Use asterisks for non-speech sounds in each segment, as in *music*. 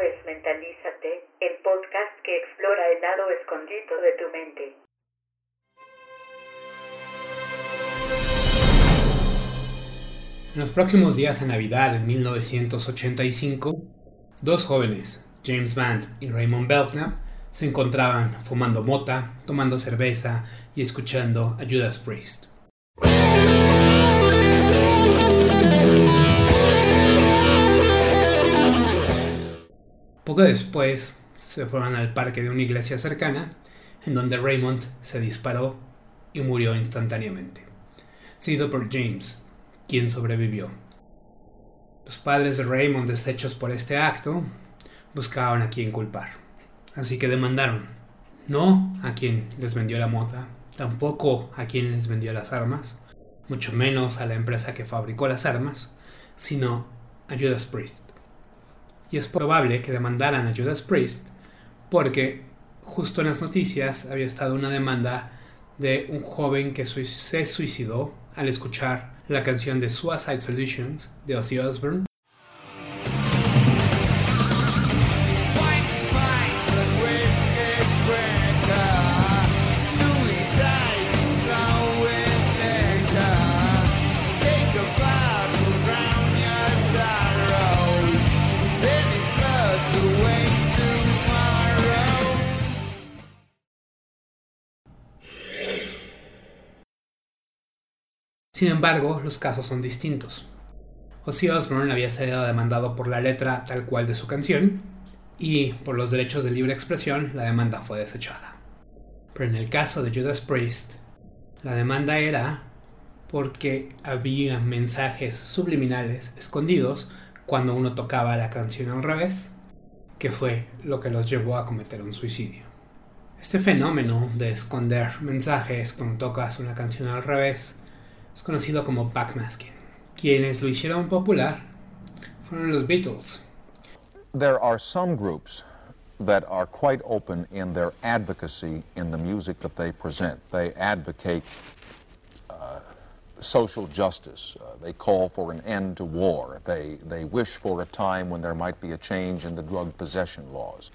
Mentalízate, el podcast que explora el lado escondido de tu mente. En los próximos días de Navidad en 1985, dos jóvenes, James Band y Raymond Belknap, se encontraban fumando mota, tomando cerveza y escuchando a Judas Priest. Poco después se fueron al parque de una iglesia cercana, en donde Raymond se disparó y murió instantáneamente, seguido por James, quien sobrevivió. Los padres de Raymond, deshechos por este acto, buscaban a quien culpar. Así que demandaron, no a quien les vendió la mota, tampoco a quien les vendió las armas, mucho menos a la empresa que fabricó las armas, sino a Judas Priest. Y es probable que demandaran a Judas Priest porque justo en las noticias había estado una demanda de un joven que se suicidó al escuchar la canción de Suicide Solutions de Ozzy Osbourne Sin embargo, los casos son distintos. Ozzy Osbourne había sido demandado por la letra tal cual de su canción, y por los derechos de libre expresión la demanda fue desechada. Pero en el caso de Judas Priest, la demanda era porque había mensajes subliminales escondidos cuando uno tocaba la canción al revés, que fue lo que los llevó a cometer un suicidio. Este fenómeno de esconder mensajes cuando tocas una canción al revés es conocido como backmasking. Quienes lo hicieron popular fueron los Beatles. There are some groups that are quite open in their advocacy in the music that they present. They advocate uh, social justice. Uh, they call for an end to war. They, they wish for a time when there might be a change in the drug possession laws.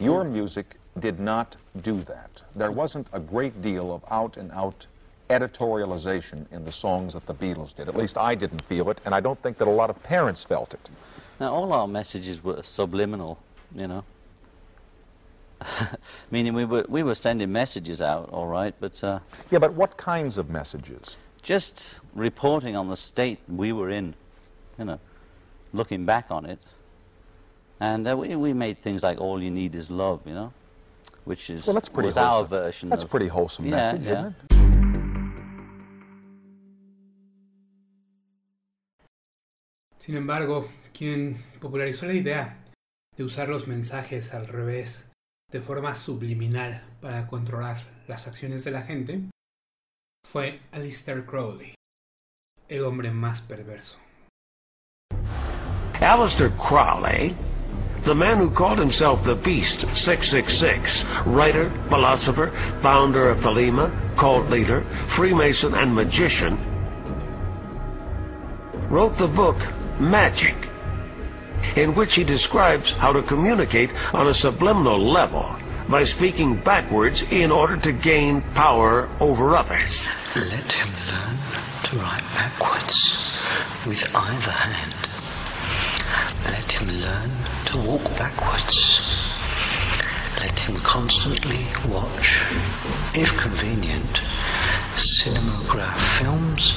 Your music did not do that. There wasn't a great deal of out and out editorialization in the songs that the Beatles did. At least I didn't feel it, and I don't think that a lot of parents felt it. Now, all our messages were subliminal, you know. *laughs* Meaning we were, we were sending messages out, all right, but... Uh, yeah, but what kinds of messages? Just reporting on the state we were in, you know, looking back on it. And uh, we, we made things like All You Need Is Love, you know, which is well, that's pretty was wholesome. our version That's of, pretty wholesome yeah, message, yeah. isn't it? Sin embargo, quien popularizó la idea de usar los mensajes al revés de forma subliminal para controlar las acciones de la gente fue Alistair Crowley, el hombre más perverso. Aleister Crowley, the man who called himself the Beast 666, writer, philosopher, founder of Thelema, cult leader, Freemason, and magician, wrote the book Magic, in which he describes how to communicate on a subliminal level by speaking backwards in order to gain power over others. Let him learn to write backwards with either hand. Let him learn to walk backwards. Let him constantly watch, if convenient, cinematograph films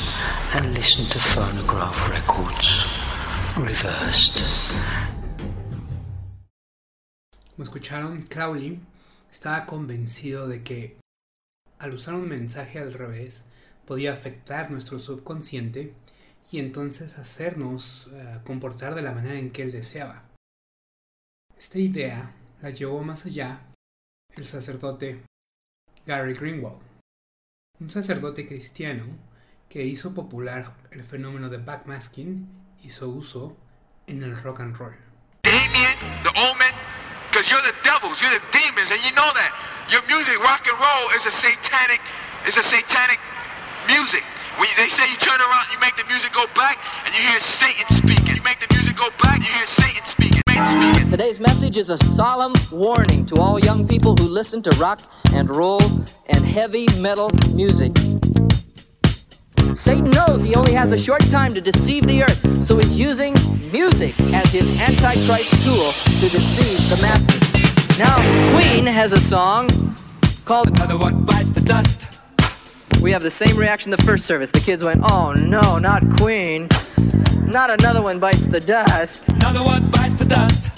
and listen to phonograph records, reversed. Como escucharon, Crowley estaba convencido de que al usar un mensaje al revés podía afectar nuestro subconsciente y entonces hacernos uh, comportar de la manera en que él deseaba. Esta idea la llevó más allá el sacerdote Gary Greenwald, un sacerdote cristiano que hizo popular el fenómeno de backmasking hizo uso en el rock and roll. Damien, the omen, because you're the devils, you're the demons, and you know that. Your music, rock and roll, is a satanic, is a satanic music. When they say you turn around, you make the music go back, and you hear Satan speaking. You make the music go back, you hear Satan speaking. Satan speaking. Today's message is a solemn warning to all young people who listen to rock and roll and heavy metal music. Satan knows he only has a short time to deceive the earth, so he's using music as his antichrist tool to deceive the masses. Now, Queen has a song called Another One Bites the Dust. We have the same reaction the first service. The kids went, oh no, not Queen. Not another one bites the dust. Another one bites the dust.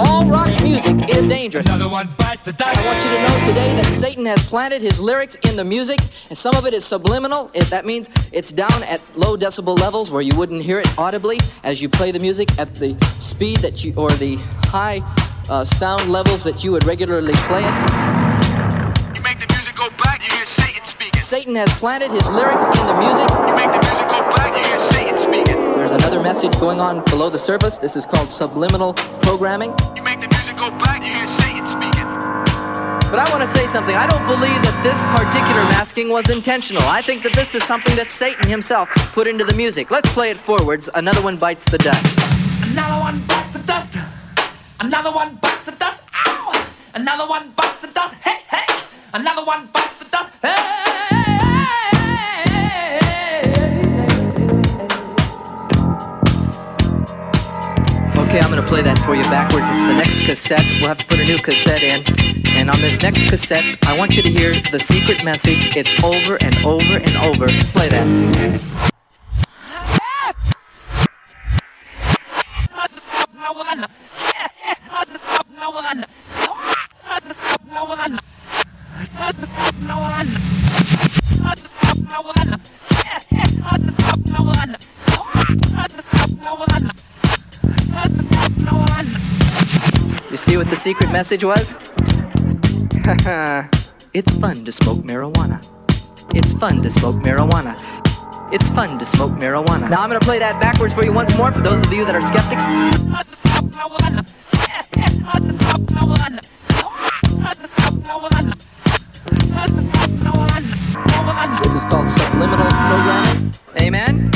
All rock music is dangerous. Another one bites the dust. I want you to know today that Satan has planted his lyrics in the music, and some of it is subliminal. It, that means it's down at low decibel levels where you wouldn't hear it audibly as you play the music at the speed that you, or the high uh, sound levels that you would regularly play it. You make the music go black, you hear Satan speaking. Satan has planted his lyrics in the music. You make the music go black, you hear Satan speaking. There's another message going on below the surface. This is called subliminal programming. You make the music go black, you hear Satan speaking. But I want to say something. I don't believe that this particular masking was intentional. I think that this is something that Satan himself put into the music. Let's play it forwards. Another one bites the dust. Another one bites the dust. Another one bites the dust. Ow! Another one bites the dust. Hey, hey! Another one bites the dust. Okay, I'm to play that for you backwards. It's the next cassette. We'll have to put a new cassette in. And on this next cassette, I want you to hear the secret message. It's over and over and over. Play that. You what the secret message was? *laughs* it's fun to smoke marijuana. It's fun to smoke marijuana. It's fun to smoke marijuana. Now I'm to play that backwards for you once more for those of you that are skeptics. This is called subliminal programming. Amen.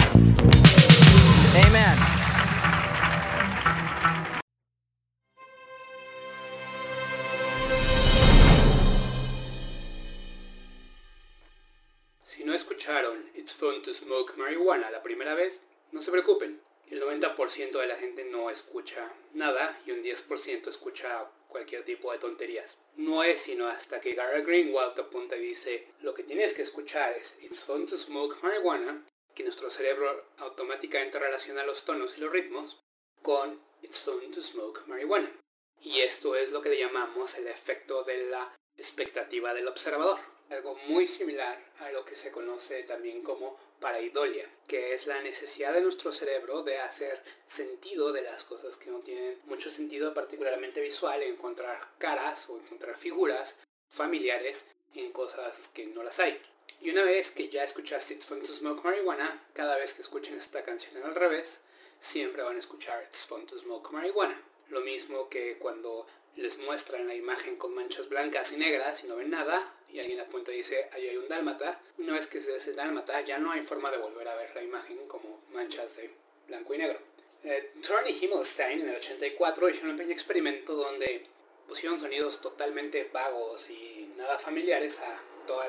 Smoke Marijuana la primera vez, no se preocupen. El 90% de la gente no escucha nada y un 10% escucha cualquier tipo de tonterías. No es sino hasta que Gary Greenwald apunta y dice lo que tienes que escuchar es It's Fun to Smoke Marijuana, que nuestro cerebro automáticamente relaciona los tonos y los ritmos con It's Fun to Smoke Marijuana. Y esto es lo que le llamamos el efecto de la expectativa del observador. Algo muy similar a lo que se conoce también como paraidolia, que es la necesidad de nuestro cerebro de hacer sentido de las cosas que no tienen mucho sentido, particularmente visual, encontrar caras o encontrar figuras familiares en cosas que no las hay. Y una vez que ya escuchaste It's Fun to Smoke Marijuana, cada vez que escuchen esta canción al revés, siempre van a escuchar It's Fun to Smoke Marijuana. Lo mismo que cuando les muestran la imagen con manchas blancas y negras y no ven nada, y alguien apunta y dice, ahí hay un dálmata, una vez que se ve el dálmata ya no hay forma de volver a ver la imagen como manchas de blanco y negro. Eh, y Himmelstein en el 84 hicieron un pequeño experimento donde pusieron sonidos totalmente vagos y nada familiares a toda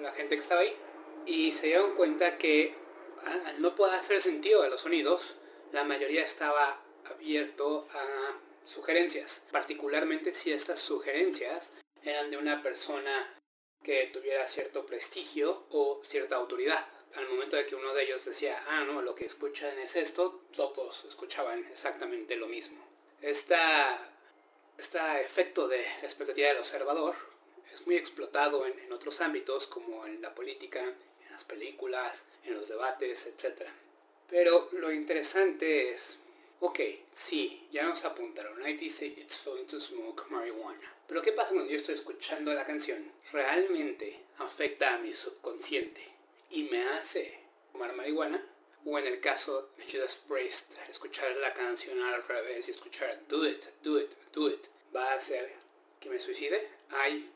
la gente que estaba ahí y se dieron cuenta que a- al no poder hacer sentido de los sonidos, la mayoría estaba abierto a sugerencias, particularmente si estas sugerencias eran de una persona que tuviera cierto prestigio o cierta autoridad. Al momento de que uno de ellos decía, ah, no, lo que escuchan es esto, todos escuchaban exactamente lo mismo. Esta, este efecto de la expectativa del observador es muy explotado en, en otros ámbitos como en la política, en las películas, en los debates, etc. Pero lo interesante es, ok, sí, ya nos apuntaron, ahí dice It's fun to smoke marijuana. Pero ¿qué pasa cuando yo estoy escuchando la canción? ¿Realmente afecta a mi subconsciente y me hace fumar marihuana? O en el caso de Judas Priest, escuchar la canción al revés y escuchar Do it, do it, do it, ¿va a hacer que me suicide? Hay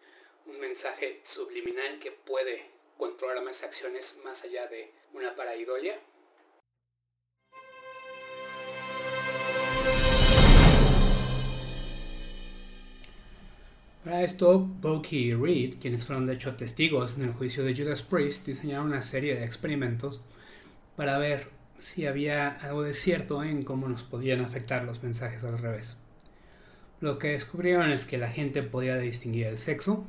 un mensaje subliminal que puede controlar mis acciones más allá de una paraidolia. Para esto, Bokeh y Reed, quienes fueron de hecho testigos en el juicio de Judas Priest, diseñaron una serie de experimentos para ver si había algo de cierto en cómo nos podían afectar los mensajes al revés. Lo que descubrieron es que la gente podía distinguir el sexo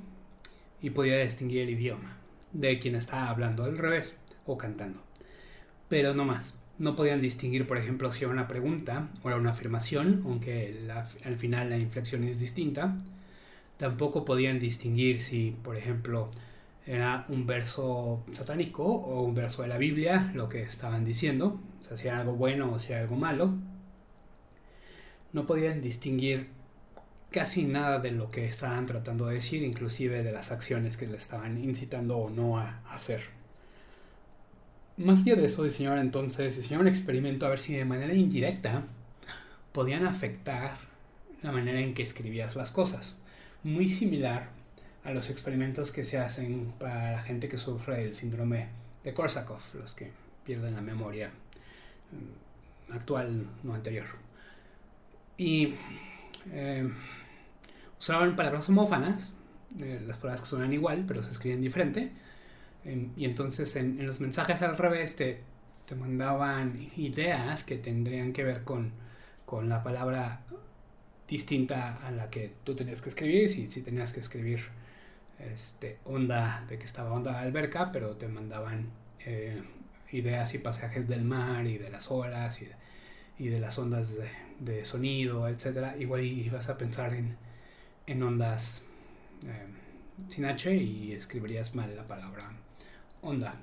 y podía distinguir el idioma de quien estaba hablando al revés o cantando. Pero no más. No podían distinguir, por ejemplo, si era una pregunta o era una afirmación, aunque al final la inflexión es distinta. Tampoco podían distinguir si, por ejemplo, era un verso satánico o un verso de la Biblia lo que estaban diciendo, o sea, si era algo bueno o si era algo malo. No podían distinguir casi nada de lo que estaban tratando de decir, inclusive de las acciones que le estaban incitando o no a hacer. Más allá de eso, diseñaron entonces, diseñaron un experimento a ver si de manera indirecta podían afectar la manera en que escribías las cosas. Muy similar a los experimentos que se hacen para la gente que sufre el síndrome de Korsakoff, los que pierden la memoria mm, actual, no anterior. Y eh, usaban palabras homófanas, eh, las palabras que suenan igual, pero se escriben diferente, y entonces en, los mensajes al revés te, te, mandaban ideas que tendrían que ver con, con, la palabra distinta a la que tú tenías que escribir. Si, si tenías que escribir este, onda, de que estaba onda alberca, pero te mandaban eh, ideas y pasajes del mar y de las olas y de, y de las ondas de, sonido, etc. Igual ibas a pensar en, en ondas eh, sin H y escribirías mal la palabra onda.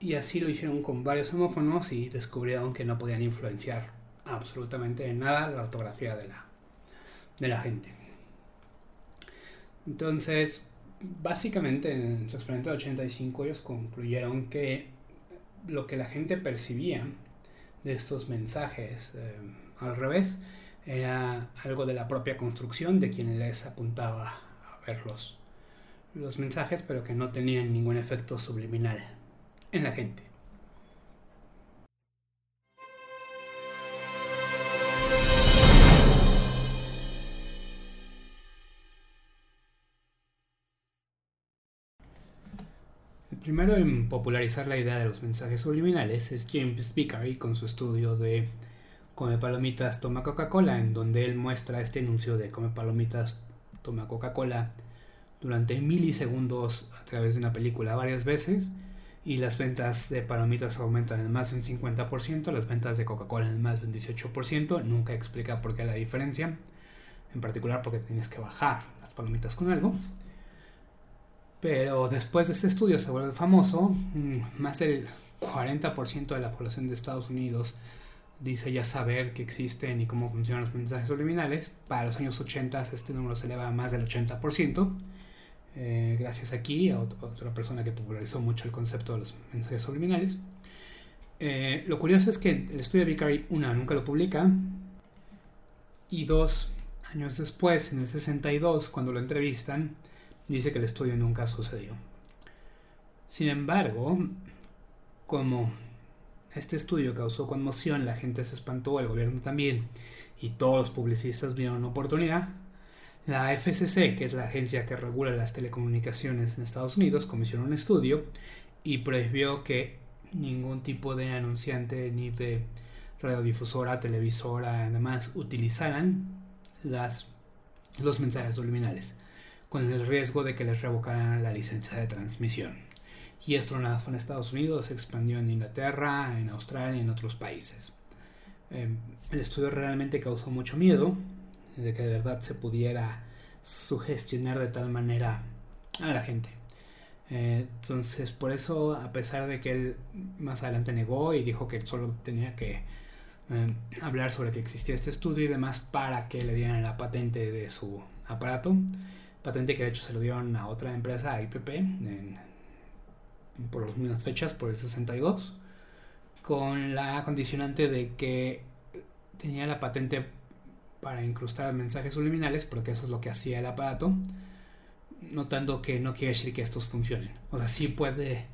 Y así lo hicieron con varios homófonos y descubrieron que no podían influenciar absolutamente en nada la ortografía de la, de la gente. Entonces, básicamente en su experimento del 85 ellos concluyeron que lo que la gente percibía de estos mensajes eh, al revés era algo de la propia construcción de quien les apuntaba a verlos los mensajes, pero que no tenían ningún efecto subliminal en la gente. Primero en popularizar la idea de los mensajes subliminales es James Vickery con su estudio de Come palomitas, toma Coca-Cola, en donde él muestra este anuncio de Come palomitas, toma Coca-Cola durante milisegundos a través de una película varias veces y las ventas de palomitas aumentan en más de un 50%, las ventas de Coca-Cola en más de un 18%, nunca explica por qué la diferencia, en particular porque tienes que bajar las palomitas con algo. Pero después de este estudio se vuelve famoso, mm, más del 40% de la población de Estados Unidos dice ya saber que existen y cómo funcionan los mensajes subliminales. Para los años 80 este número se eleva a más del 80%. Eh, gracias aquí a otra persona que popularizó mucho el concepto de los mensajes subliminales. Eh, lo curioso es que el estudio de Vicary, una, nunca lo publica, y dos, años después, en el 62, cuando lo entrevistan, dice que el estudio nunca sucedió. Sin embargo, como este estudio causó conmoción, la gente se espantó, el gobierno también, y todos los publicistas vieron oportunidad, la FCC, que es la agencia que regula las telecomunicaciones en Estados Unidos, comisionó un estudio y prohibió que ningún tipo de anunciante ni de radiodifusora, televisora, además utilizaran las, los mensajes subliminales, con el riesgo de que les revocaran la licencia de transmisión. Y esto nada fue en Estados Unidos, se expandió en Inglaterra, en Australia y en otros países. Em, el estudio realmente causó mucho miedo, de que de verdad se pudiera sugestionar de tal manera a la gente. Eh, entonces, por eso, a pesar de que él más adelante negó y dijo que solo tenía que eh, hablar sobre que existía este estudio y demás para que le dieran la patente de su aparato, patente que de hecho se lo dieron a otra empresa, a IPP, por las mismas fechas, por el 62, con la condicionante de que tenía la patente para incrustar mensajes subliminales, porque eso es lo que hacía el aparato, notando que no quiere decir que estos funcionen. O sea, sí puede,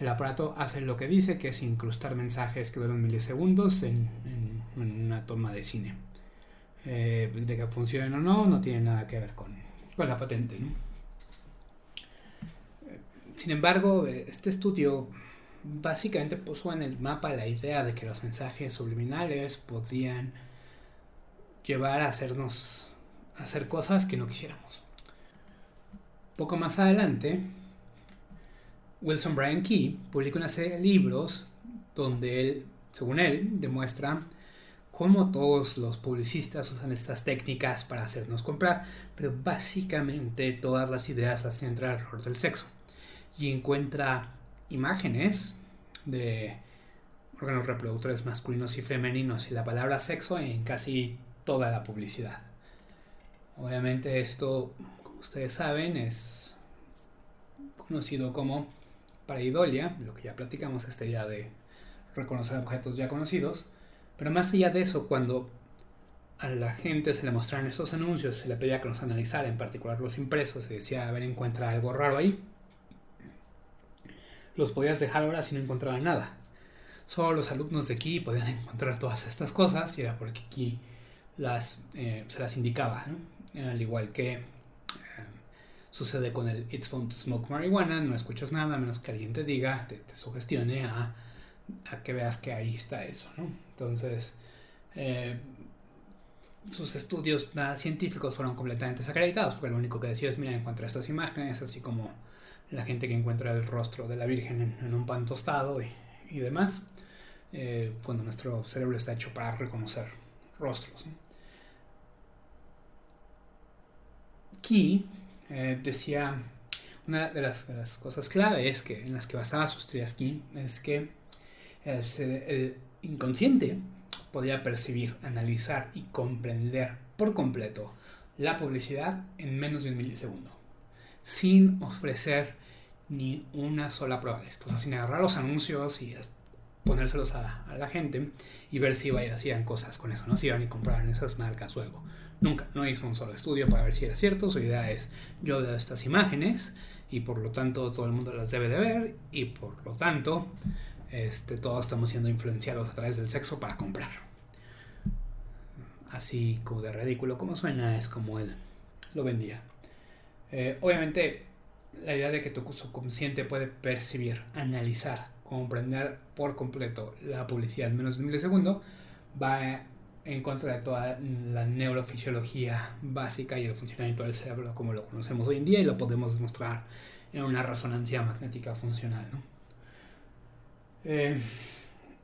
el aparato hace lo que dice, que es incrustar mensajes que duran milisegundos en, una toma de cine. Eh, de que funcionen o no, no tiene nada que ver con, con la patente. ¿no? Sin embargo, este estudio básicamente puso en el mapa la idea de que los mensajes subliminales podían llevar a hacernos hacer cosas que no quisiéramos. Poco más adelante, Wilson Brian Key publica una serie de libros donde él, según él, demuestra cómo todos los publicistas usan estas técnicas para hacernos comprar, pero básicamente todas las ideas las centra alrededor del sexo. Y encuentra imágenes de órganos reproductores masculinos y femeninos y la palabra sexo en casi toda la publicidad. Obviamente esto, como ustedes saben, es conocido como pareidolia, lo que ya platicamos, esta idea de reconocer objetos ya conocidos. Pero más allá de eso, cuando a la gente se le mostraron estos anuncios, se le pedía que los analizara, en particular los impresos, se decía, a ver, encuentra algo raro ahí, los podías dejar ahora si no encontraban nada. Solo los alumnos de aquí podían *laughs* encontrar todas estas cosas y era porque aquí las, eh, se las indicaba, al igual que eh, sucede con el It's Fun to Smoke Marijuana, no escuchas nada a menos que alguien te diga, te, sugestione a, a, que veas que ahí está eso. ¿no? Entonces, eh, sus estudios científicos fueron completamente desacreditados, porque lo único que decía es, mira, encuentra estas imágenes, así como la gente que encuentra el rostro de la Virgen en, un pan tostado y, y demás, eh, cuando nuestro cerebro está hecho para reconocer rostros. Key eh, decía, una de las, cosas claves que, en las que basaba sus teorías Key es que el, inconsciente podía percibir, analizar y comprender por completo la publicidad en menos de un milisegundo, sin ofrecer ni una sola prueba de esto. O sea, sin agarrar los anuncios y ponérselos a, la gente y ver si hacían cosas con eso, no si iban y compraran esas marcas o algo. Nunca, no hizo un solo estudio para ver si era cierto. Su idea es, yo veo estas imágenes y por lo tanto todo el mundo las debe de ver y por lo tanto este, todos estamos siendo influenciados a través del sexo para comprar. Así como de ridículo como suena, es como él lo vendía. Eh, obviamente la idea de que tu subconsciente puede percibir, analizar, comprender por completo la publicidad en menos de un milisegundo va en contra de toda la neurofisiología básica y el funcionamiento del cerebro como lo conocemos hoy en día y lo podemos demostrar en una resonancia magnética funcional. Eh,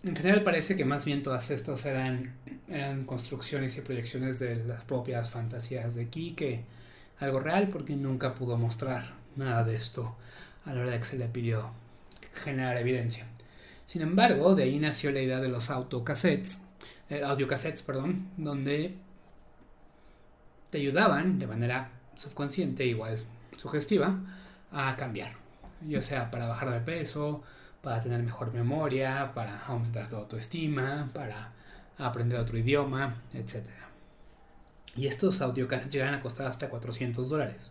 en general parece que más bien todas estas eran, eran construcciones y proyecciones de las propias fantasías de que algo real porque nunca pudo mostrar nada de esto a la hora de que se le pidió generar evidencia. Sin embargo, de ahí nació la idea de los autocassettes, eh, audiocassettes, perdón, donde te ayudaban de manera subconsciente, igual sugestiva, a cambiar. Ya sea para bajar de peso, para tener mejor memoria, para aumentar tu autoestima, para aprender otro idioma, etc. Y estos audiocassettes llegan a costar hasta 400 dólares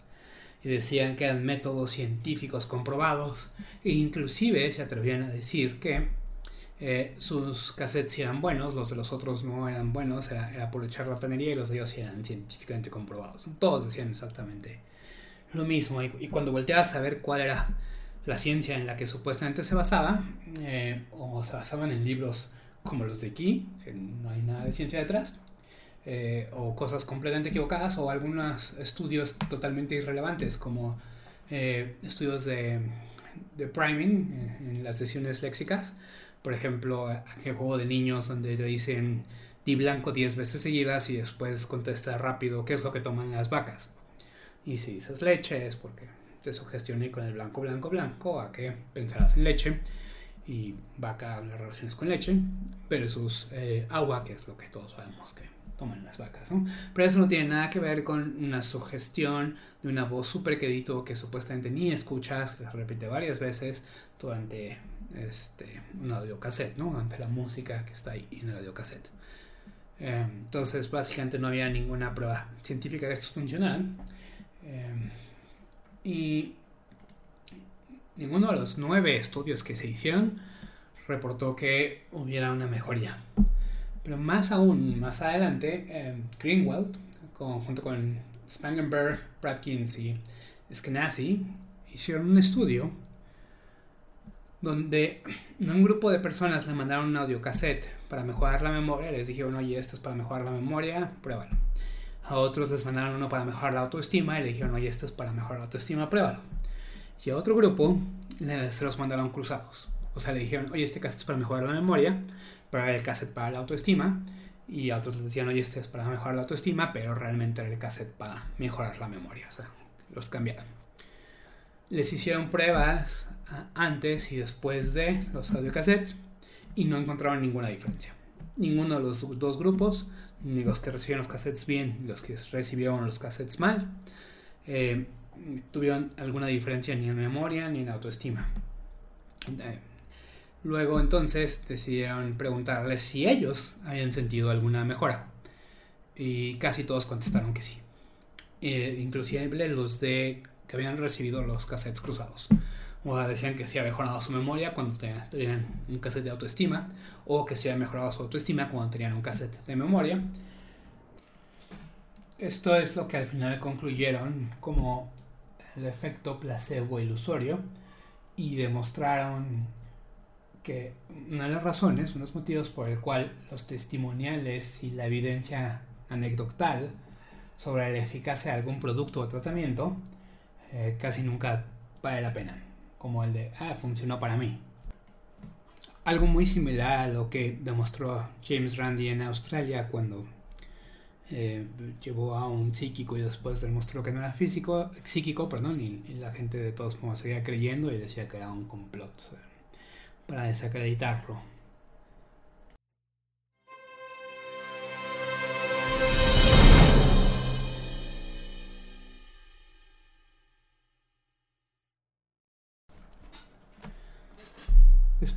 y decían que eran métodos científicos comprobados e inclusive se atrevían a decir que eh, sus cassettes eran buenos, los de los otros no eran buenos, era, era por charlatanería y los de ellos eran científicamente comprobados. Todos decían exactamente lo mismo y, cuando volteabas a ver cuál era la ciencia en la que supuestamente se basaba, eh, o se basaban en libros como los de aquí, que no hay nada de ciencia detrás, eh, o cosas completamente equivocadas o algunos estudios totalmente irrelevantes como eh, estudios de, de priming en las sesiones léxicas. Por ejemplo, aquel juego de niños donde te dicen di blanco 10 veces seguidas y después contesta rápido qué es lo que toman las vacas. Y si dices leche es porque te sugestioné con el blanco, blanco, blanco a que pensarás en leche y vaca las relaciones con leche versus agua, que es lo que todos sabemos que toman las vacas. Pero eso no tiene nada que ver con una sugestión de una voz súper quedito que supuestamente ni escuchas, que se repite varias veces durante este, un audiocassette, ¿no? Durante la música que está ahí en el audiocassette. Eh, entonces, básicamente no había ninguna prueba científica de esto funcional. Eh, y ninguno de los nueve estudios que se hicieron reportó que hubiera una mejoría pero más aún, más adelante, eh, Greenwald, junto con Spangenberg, Bratkins y Skenazy hicieron un estudio donde un grupo de personas le mandaron un audiocassette para mejorar la memoria. Les dijeron, oye, esto es para mejorar la memoria, pruébalo. A otros les mandaron uno para mejorar la autoestima y le dijeron, oye, esto es para mejorar la autoestima, pruébalo. Y a otro grupo se los mandaron cruzados. O sea, le dijeron, oye, este cassette es para mejorar la memoria, pero era el cassette para la autoestima. Y a otros les decían, oye, este es para mejorar la autoestima, pero realmente era el cassette para mejorar la memoria. O sea, los cambiaron. Les hicieron pruebas antes y después de los audiocassettes y no encontraron ninguna diferencia. Ninguno de los dos grupos, ni los que recibieron los cassettes bien, ni los que recibieron los cassettes mal, eh, tuvieron alguna diferencia ni en memoria ni en autoestima. Eh, luego entonces decidieron preguntarles si ellos habían sentido alguna mejora. Y casi todos contestaron que sí. Eh, inclusive los de que habían recibido los cassettes cruzados. O decían que se había mejorado su memoria cuando tenían un cassette de autoestima, o que se había mejorado su autoestima cuando tenían un cassette de memoria. Esto es lo que al final concluyeron como el efecto placebo ilusorio y demostraron que una de las razones, unos motivos por el cual los testimoniales y la evidencia anecdotal sobre la eficacia de algún producto o tratamiento eh, casi nunca vale la pena como el de, ah, funcionó para mí. Algo muy similar a lo que demostró James Randi en Australia cuando eh, llevó a un psíquico y después demostró que no era físico, psíquico, perdón, y, la gente de todos modos seguía creyendo y decía que era un complot para desacreditarlo.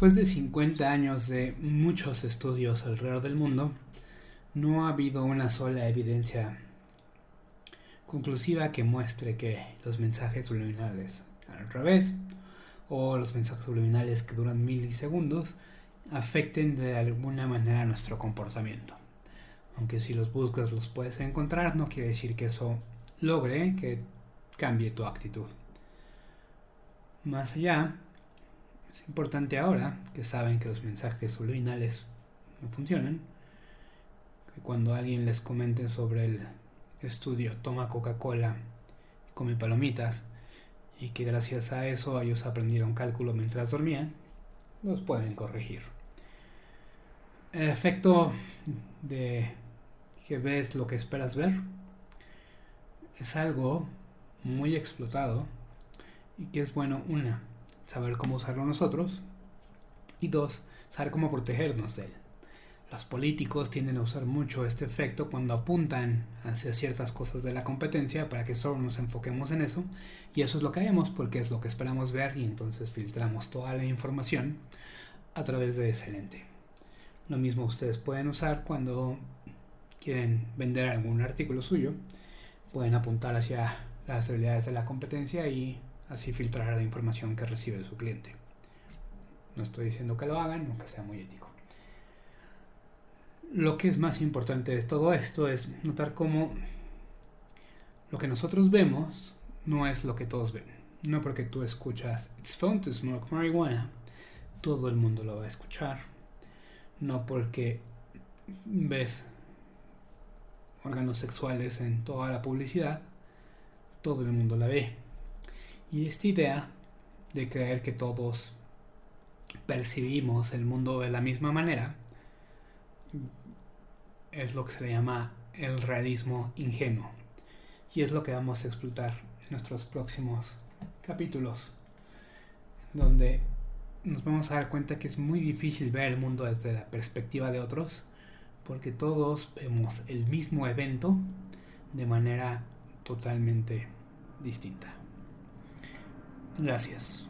Después de 50 años de muchos estudios alrededor del mundo, no ha habido una sola evidencia conclusiva que muestre que los mensajes subliminales al revés o los mensajes subliminales que duran milisegundos afecten de alguna manera nuestro comportamiento. Aunque si los buscas los puedes encontrar, no quiere decir que eso logre que cambie tu actitud. Más allá, es importante ahora que saben que los mensajes subliminales no funcionan, que cuando alguien les comente sobre el estudio toma Coca-Cola come palomitas y que gracias a eso ellos aprendieron cálculo mientras dormían, los pueden corregir. El efecto de que ves lo que esperas ver es algo muy explotado y que es bueno una saber cómo usarlo nosotros. Y dos, saber cómo protegernos de él. Los políticos tienden a usar mucho este efecto cuando apuntan hacia ciertas cosas de la competencia para que solo nos enfoquemos en eso. Y eso es lo que hacemos porque es lo que esperamos ver y entonces filtramos toda la información a través de ese lente. Lo mismo ustedes pueden usar cuando quieren vender algún artículo suyo. Pueden apuntar hacia las habilidades de la competencia y así filtrar la información que recibe su cliente. No estoy diciendo que lo hagan, aunque sea muy ético. Lo que es más importante de todo esto es notar cómo lo que nosotros vemos no es lo que todos ven. No porque tú escuchas It's fun to smoke marijuana, todo el mundo lo va a escuchar. No porque ves órganos sexuales en toda la publicidad, todo el mundo la ve. Y esta idea de creer que todos percibimos el mundo de la misma manera es lo que se le llama el realismo ingenuo. Y es lo que vamos a explotar en nuestros próximos capítulos, donde nos vamos a dar cuenta que es muy difícil ver el mundo desde la perspectiva de otros, porque todos vemos el mismo evento de manera totalmente distinta. Gracias.